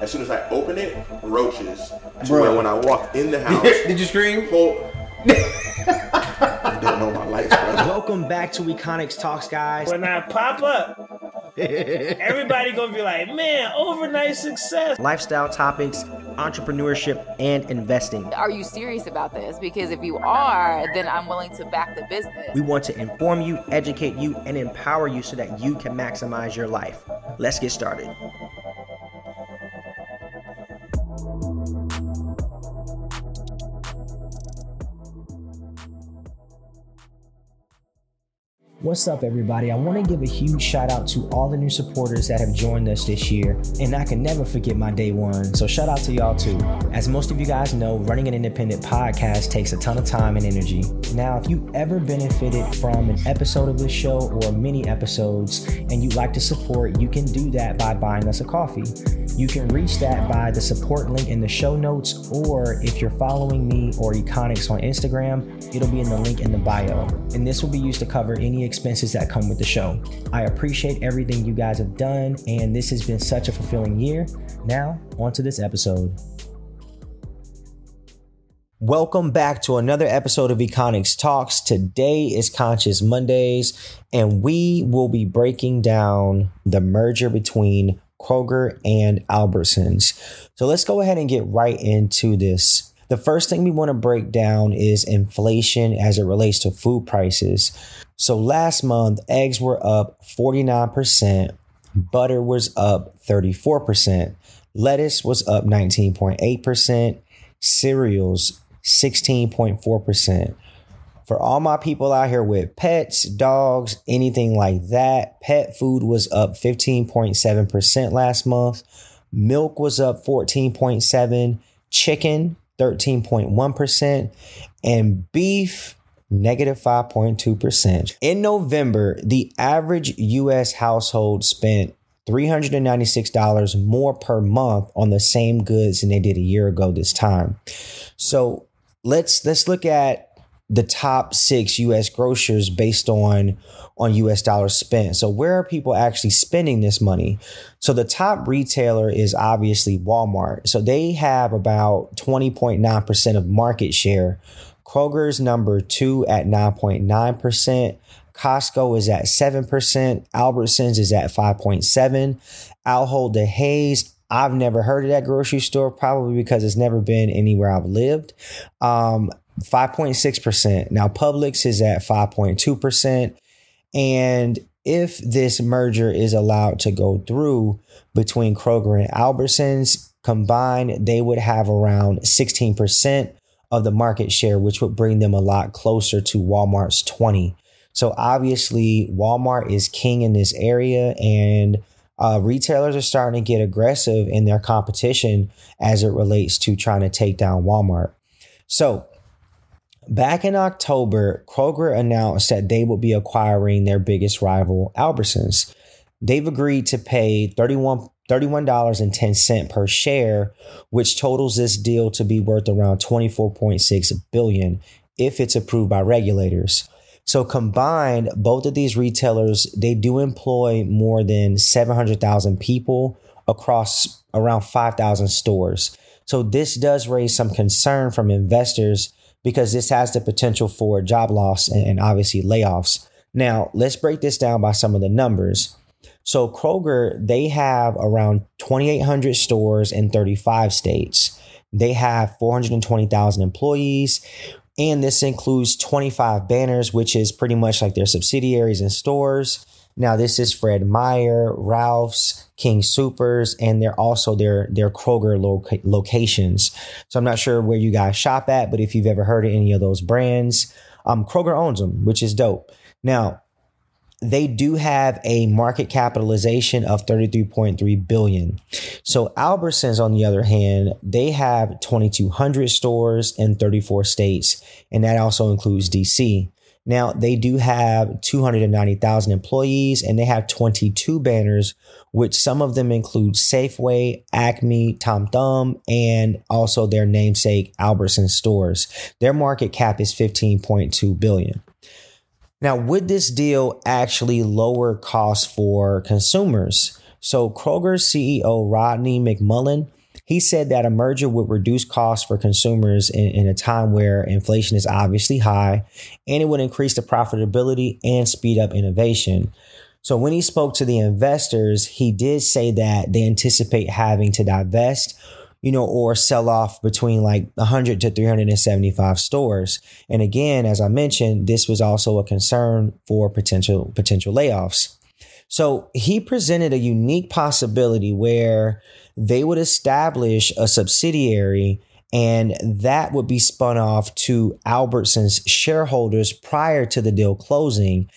As soon as I open it, roaches. To Bro. where when I walk in the house, Did you scream? whole. you don't know my life, brother. Welcome back to Econix Talks, guys. When I pop up, everybody gonna be like, man, overnight success. Lifestyle topics, entrepreneurship, and investing. Are you serious about this? Because if you are, then I'm willing to back the business. We want to inform you, educate you, and empower you so that you can maximize your life. Let's get started. What's up, everybody? I want to give a huge shout out to all the new supporters that have joined us this year, and I can never forget my day one. So, shout out to y'all too. As most of you guys know, running an independent podcast takes a ton of time and energy. Now, if you ever benefited from an episode of this show or many episodes and you'd like to support, you can do that by buying us a coffee. You can reach that by the support link in the show notes, or if you're following me or Econix on Instagram, it'll be in the link in the bio. And this will be used to cover any expenses that come with the show. I appreciate everything you guys have done, and this has been such a fulfilling year. Now, on to this episode. Welcome back to another episode of Econix Talks. Today is Conscious Mondays, and we will be breaking down the merger between Kroger and Albertsons. So let's go ahead and get right into this. The first thing we want to break down is inflation as it relates to food prices. So last month, eggs were up 49%, butter was up 34%, lettuce was up 19.8%, cereals 16.4%. For all my people out here with pets, dogs, anything like that, pet food was up 15.7% last month. Milk was up 14.7, chicken 13.1%, and beef negative 5.2%. In November, the average US household spent $396 more per month on the same goods than they did a year ago this time. So, let's let's look at the top 6 US grocers based on on US dollars spent. So where are people actually spending this money? So the top retailer is obviously Walmart. So they have about 20.9% of market share. Kroger's number 2 at 9.9%. Costco is at 7%. Albertsons is at 5.7. Ahold Delhaize I've never heard of that grocery store, probably because it's never been anywhere I've lived. Um, 5.6%. Now, Publix is at 5.2%. And if this merger is allowed to go through between Kroger and Albertsons combined, they would have around 16% of the market share, which would bring them a lot closer to Walmart's 20. So obviously, Walmart is king in this area, and uh, retailers are starting to get aggressive in their competition as it relates to trying to take down Walmart. So, back in October, Kroger announced that they will be acquiring their biggest rival, Albertsons. They've agreed to pay 31 $31.10 per share, which totals this deal to be worth around 24.6 billion if it's approved by regulators. So combined, both of these retailers, they do employ more than 700,000 people across around 5,000 stores. So this does raise some concern from investors because this has the potential for job loss and, and obviously layoffs. Now, let's break this down by some of the numbers. So Kroger, they have around 2,800 stores in 35 states. They have 420,000 employees, and this includes 25 banners, which is pretty much like their subsidiaries and stores. Now, this is Fred Meyer, Ralph's, King Soopers, and they're also their their Kroger loca- locations. So I'm not sure where you guys shop at, but if you've ever heard of any of those brands, um, Kroger owns them, which is dope. Now, they do have a market capitalization of 33.3 billion. So Albertsons on the other hand, they have 2200 stores in 34 states and that also includes DC. Now, they do have 290,000 employees and they have 22 banners which some of them include Safeway, Acme, Tom Thumb, and also their namesake Albertsons stores. Their market cap is 15.2 billion. Now, would this deal actually lower costs for consumers? So Kroger's CEO Rodney McMullen he said that a merger would reduce costs for consumers in, in, a time where inflation is obviously high, and it would increase the profitability and speed up innovation. So when he spoke to the investors, he did say that they anticipate having to divest, you know, or sell off between like 100 to 375 stores. And again, as I mentioned, this was also a concern for potential potential layoffs. So he presented a unique possibility where they would establish a subsidiary and that would be spun off to Albertsons shareholders prior to the deal closing.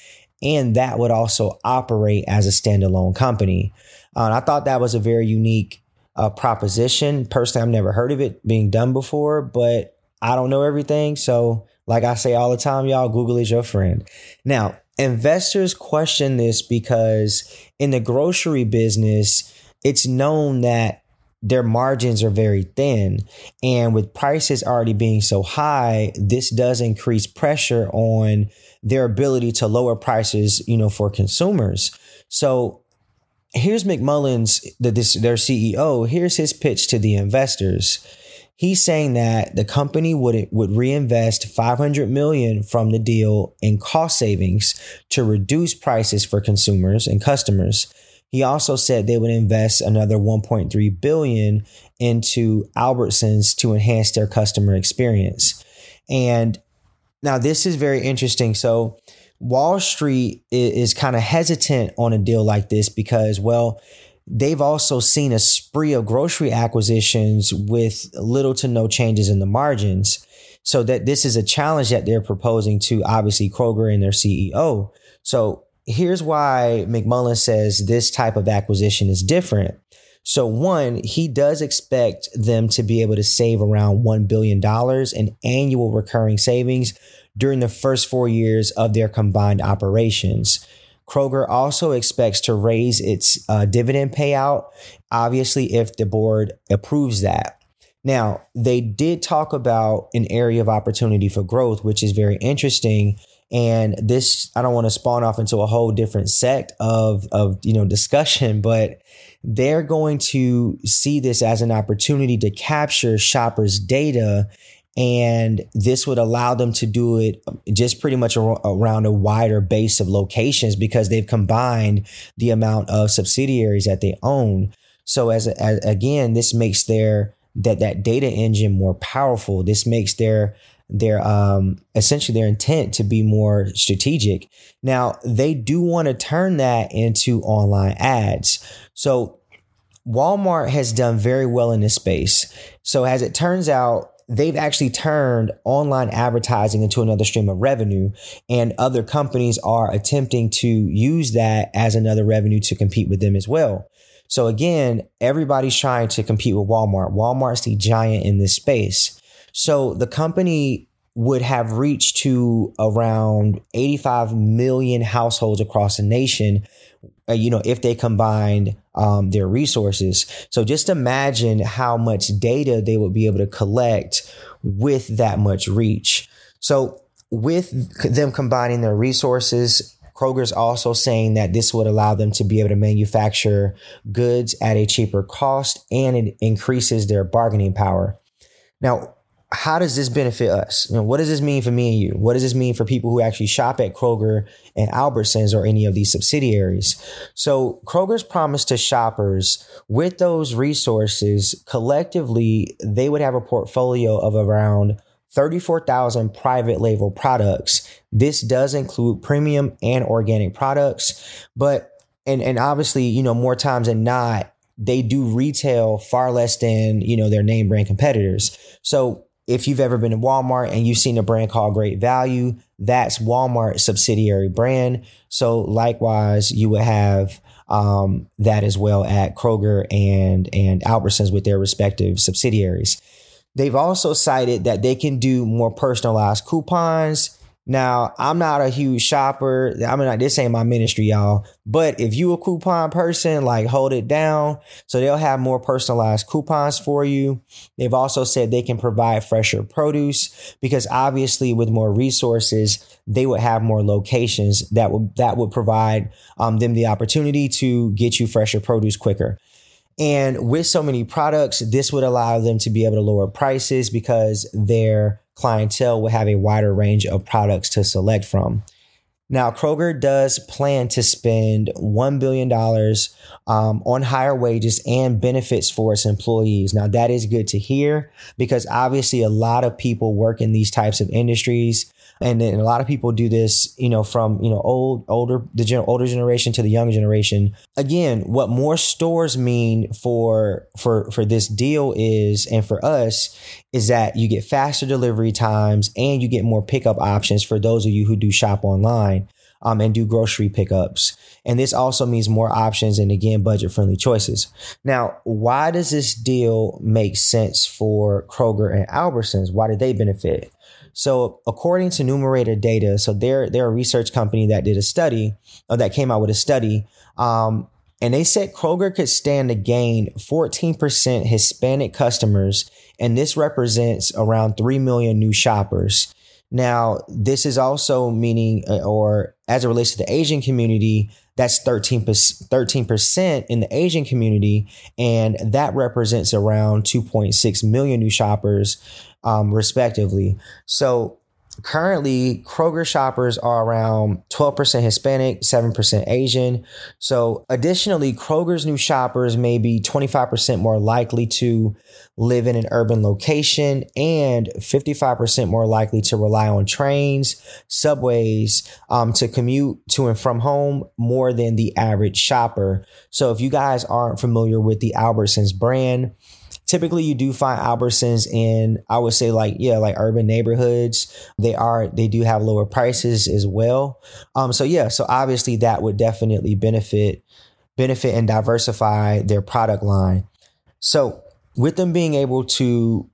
And that would also operate as a standalone company. Uh, I thought that was a very unique uh, proposition. Personally, I've never heard of it being done before, but I don't know everything. So, like I say all the time, y'all, Google is your friend. Now, investors question this because in the grocery business, it's known that their margins are very thin. And with prices already being so high, this does increase pressure on their ability to lower prices, you know, for consumers. So here's McMullen's, the, this, their CEO, here's his pitch to the investors. He's saying that the company would would reinvest 500 million from the deal in cost savings to reduce prices for consumers and customers. He also said they would invest another 1.3 billion into Albertsons to enhance their customer experience. And now this is very interesting. So Wall Street is, is kind of hesitant on a deal like this because, well, they've also seen a spree of grocery acquisitions with little to no changes in the margins. So that this is a challenge that they're proposing to obviously Kroger and their CEO. So here's why McMullen says this type of acquisition is different. So, one, he does expect them to be able to save around $1 billion in annual recurring savings during the first four years of their combined operations. Kroger also expects to raise its uh, dividend payout, obviously, if the board approves that. Now, they did talk about an area of opportunity for growth, which is very interesting and this, I don't want to spawn off into a whole different sect of, of, you know, discussion, but they're going to see this as an opportunity to capture shoppers' data. And this would allow them to do it just pretty much around a wider base of locations because they've combined the amount of subsidiaries that they own. So as, as again, this makes their that that data engine more powerful. This makes their their um, essentially their intent to be more strategic. Now they do want to turn that into online ads. So Walmart has done very well in this space. So as it turns out, they've actually turned online advertising into another stream of revenue and other companies are attempting to use that as another revenue to compete with them as well. So again, everybody's trying to compete with Walmart. Walmart's the giant in this space. So the company would have reached to around 85 million households across the nation, uh, you know, if they combined um, their resources. So just imagine how much data they would be able to collect with that much reach. So with them combining their resources, Kroger's also saying that this would allow them to be able to manufacture goods at a cheaper cost and it increases their bargaining power. Now, how does this benefit us? You know, what does this mean for me and you? What does this mean for people who actually shop at Kroger and Albertsons or any of these subsidiaries? So Kroger's promise to shoppers with those resources collectively, they would have a portfolio of around 34,000 private label products. This does include premium and organic products, but and and obviously, you know, more times than not, they do retail far less than, you know, their name brand competitors. So if you've ever been to Walmart and you've seen a brand called Great Value, that's Walmart subsidiary brand. So likewise, you would have um, that as well at Kroger and and Albertsons with their respective subsidiaries. They've also cited that they can do more personalized coupons Now, I'm not a huge shopper. I mean, this ain't my ministry, y'all. But if you a coupon person, like hold it down. So they'll have more personalized coupons for you. They've also said they can provide fresher produce because obviously with more resources, they would have more locations that would that would provide um, them the opportunity to get you fresher produce quicker. And with so many products, this would allow them to be able to lower prices because their clientele will have a wider range of products to select from. Now, Kroger does plan to spend $1 billion um, on higher wages and benefits for its employees. Now, that is good to hear because obviously a lot of people work in these types of industries and then a lot of people do this, you know, from you know old, older the gen- older generation to the younger generation. Again, what more stores mean for for for this deal is, and for us, is that you get faster delivery times and you get more pickup options for those of you who do shop online. Um, and do grocery pickups. And this also means more options and again, budget friendly choices. Now, why does this deal make sense for Kroger and Albertsons? Why do they benefit? So according to Numerator Data, so they're they're a research company that did a study or that came out with a study. Um, and they said Kroger could stand to gain 14% Hispanic customers, and this represents around 3 million new shoppers. Now, this is also meaning, uh, or as it relates to the Asian community, that's 13%, 13% in the Asian community, and that represents around 2.6 million new shoppers um, respectively. So currently Kroger shoppers are around 12% Hispanic, 7% Asian. So additionally, Kroger's new shoppers may be 25% more likely to live in an urban location and 55% more likely to rely on trains, subways um, to commute to and from home more than the average shopper. So if you guys aren't familiar with the Albertsons brand, typically you do find Albertsons in, I would say like, yeah, like urban neighborhoods. They are, they do have lower prices as well. Um, so yeah, so obviously that would definitely benefit, benefit and diversify their product line. So with them being able to,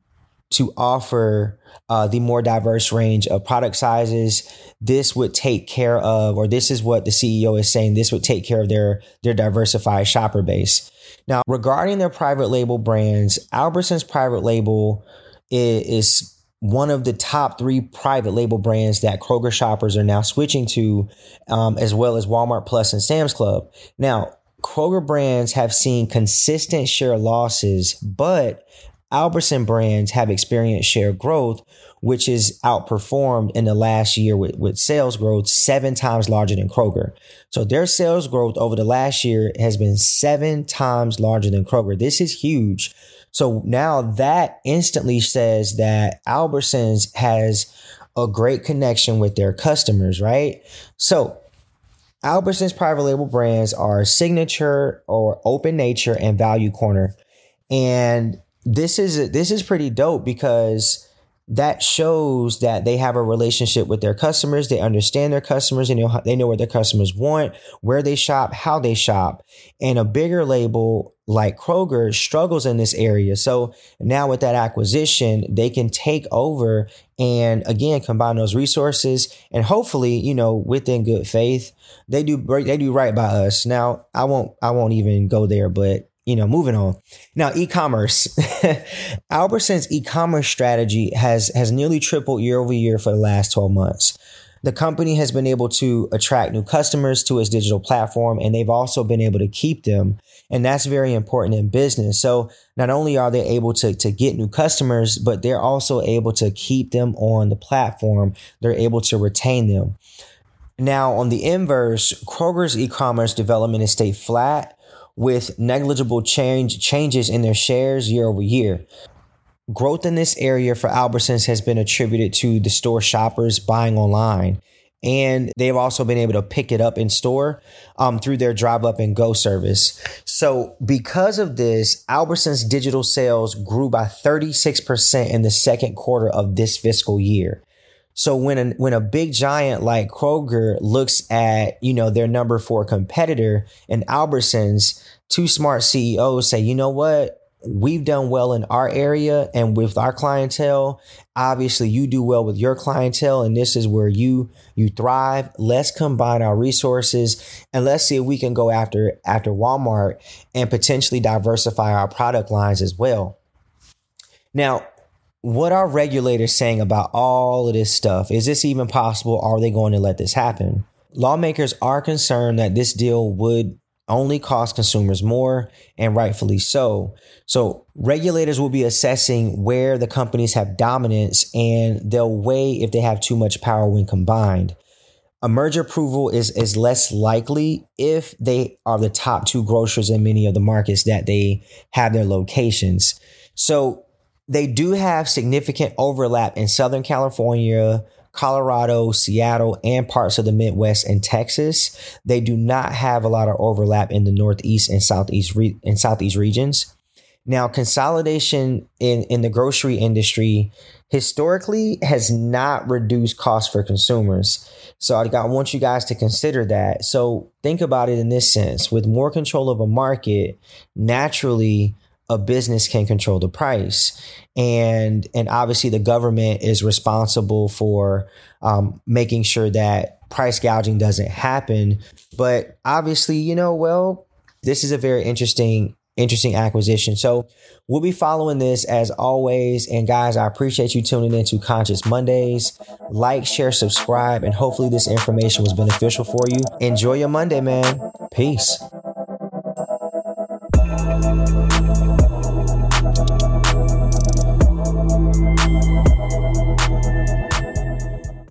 to offer uh, the more diverse range of product sizes, this would take care of, or this is what the CEO is saying, this would take care of their, their diversified shopper base. Now, regarding their private label brands, Albertsons private label is, one of the top three private label brands that Kroger shoppers are now switching to, um, as well as Walmart Plus and Sam's Club. Now, Kroger brands have seen consistent share losses, but Albertson brands have experienced share growth, which is outperformed in the last year with, with sales growth seven times larger than Kroger. So their sales growth over the last year has been seven times larger than Kroger. This is huge. So now that instantly says that Albertsons has a great connection with their customers, right? So Albertsons private label brands are Signature or Open Nature and Value Corner. And this is this is pretty dope because that shows that they have a relationship with their customers. They understand their customers and they know, they know what their customers want, where they shop, how they shop. And a bigger label like Kroger struggles in this area. So now with that acquisition, they can take over and again combine those resources and hopefully, you know, within good faith, they do they do right by us. Now, I won't I won't even go there, but you know, moving on. Now, e-commerce. Albertsons e-commerce strategy has has nearly tripled year over year for the last 12 months. The company has been able to attract new customers to its digital platform and they've also been able to keep them. And that's very important in business. So not only are they able to, to get new customers, but they're also able to keep them on the platform. They're able to retain them. Now, on the inverse, Kroger's e-commerce development has stayed flat with negligible change changes in their shares year over year. Growth in this area for Albertsons has been attributed to the store shoppers buying online. And they've also been able to pick it up in store um, through their drive up and go service. So, because of this, Albertsons digital sales grew by 36% in the second quarter of this fiscal year. So when a, when a big giant like Kroger looks at, you know, their number four competitor and Albertsons, two smart CEOs say, you know what? we've done well in our area and with our clientele. Obviously, you do well with your clientele, and this is where you you thrive. Let's combine our resources and let's see if we can go after after Walmart and potentially diversify our product lines as well. Now, what are regulators saying about all of this stuff? Is this even possible? Are they going to let this happen? Lawmakers are concerned that this deal would only cost consumers more, and rightfully so. So, regulators will be assessing where the companies have dominance and they'll weigh if they have too much power when combined. A merger approval is, is less likely if they are the top two grocers in many of the markets that they have their locations. So, they do have significant overlap in Southern California, Colorado, Seattle, and parts of the Midwest and Texas. They do not have a lot of overlap in the Northeast and Southeast re- Southeast regions. Now, consolidation in, in the grocery industry historically has not reduced costs for consumers. So I, I want you guys to consider that. So think about it in this sense with more control of a market, naturally, a business can control the price. And and obviously the government is responsible for um, making sure that price gouging doesn't happen. But obviously you know well this is a very interesting interesting acquisition. So we'll be following this as always. And guys i appreciate you tuning in to conscious mondays. Like share subscribe and hopefully this information was beneficial for you. Enjoy your monday man. Peace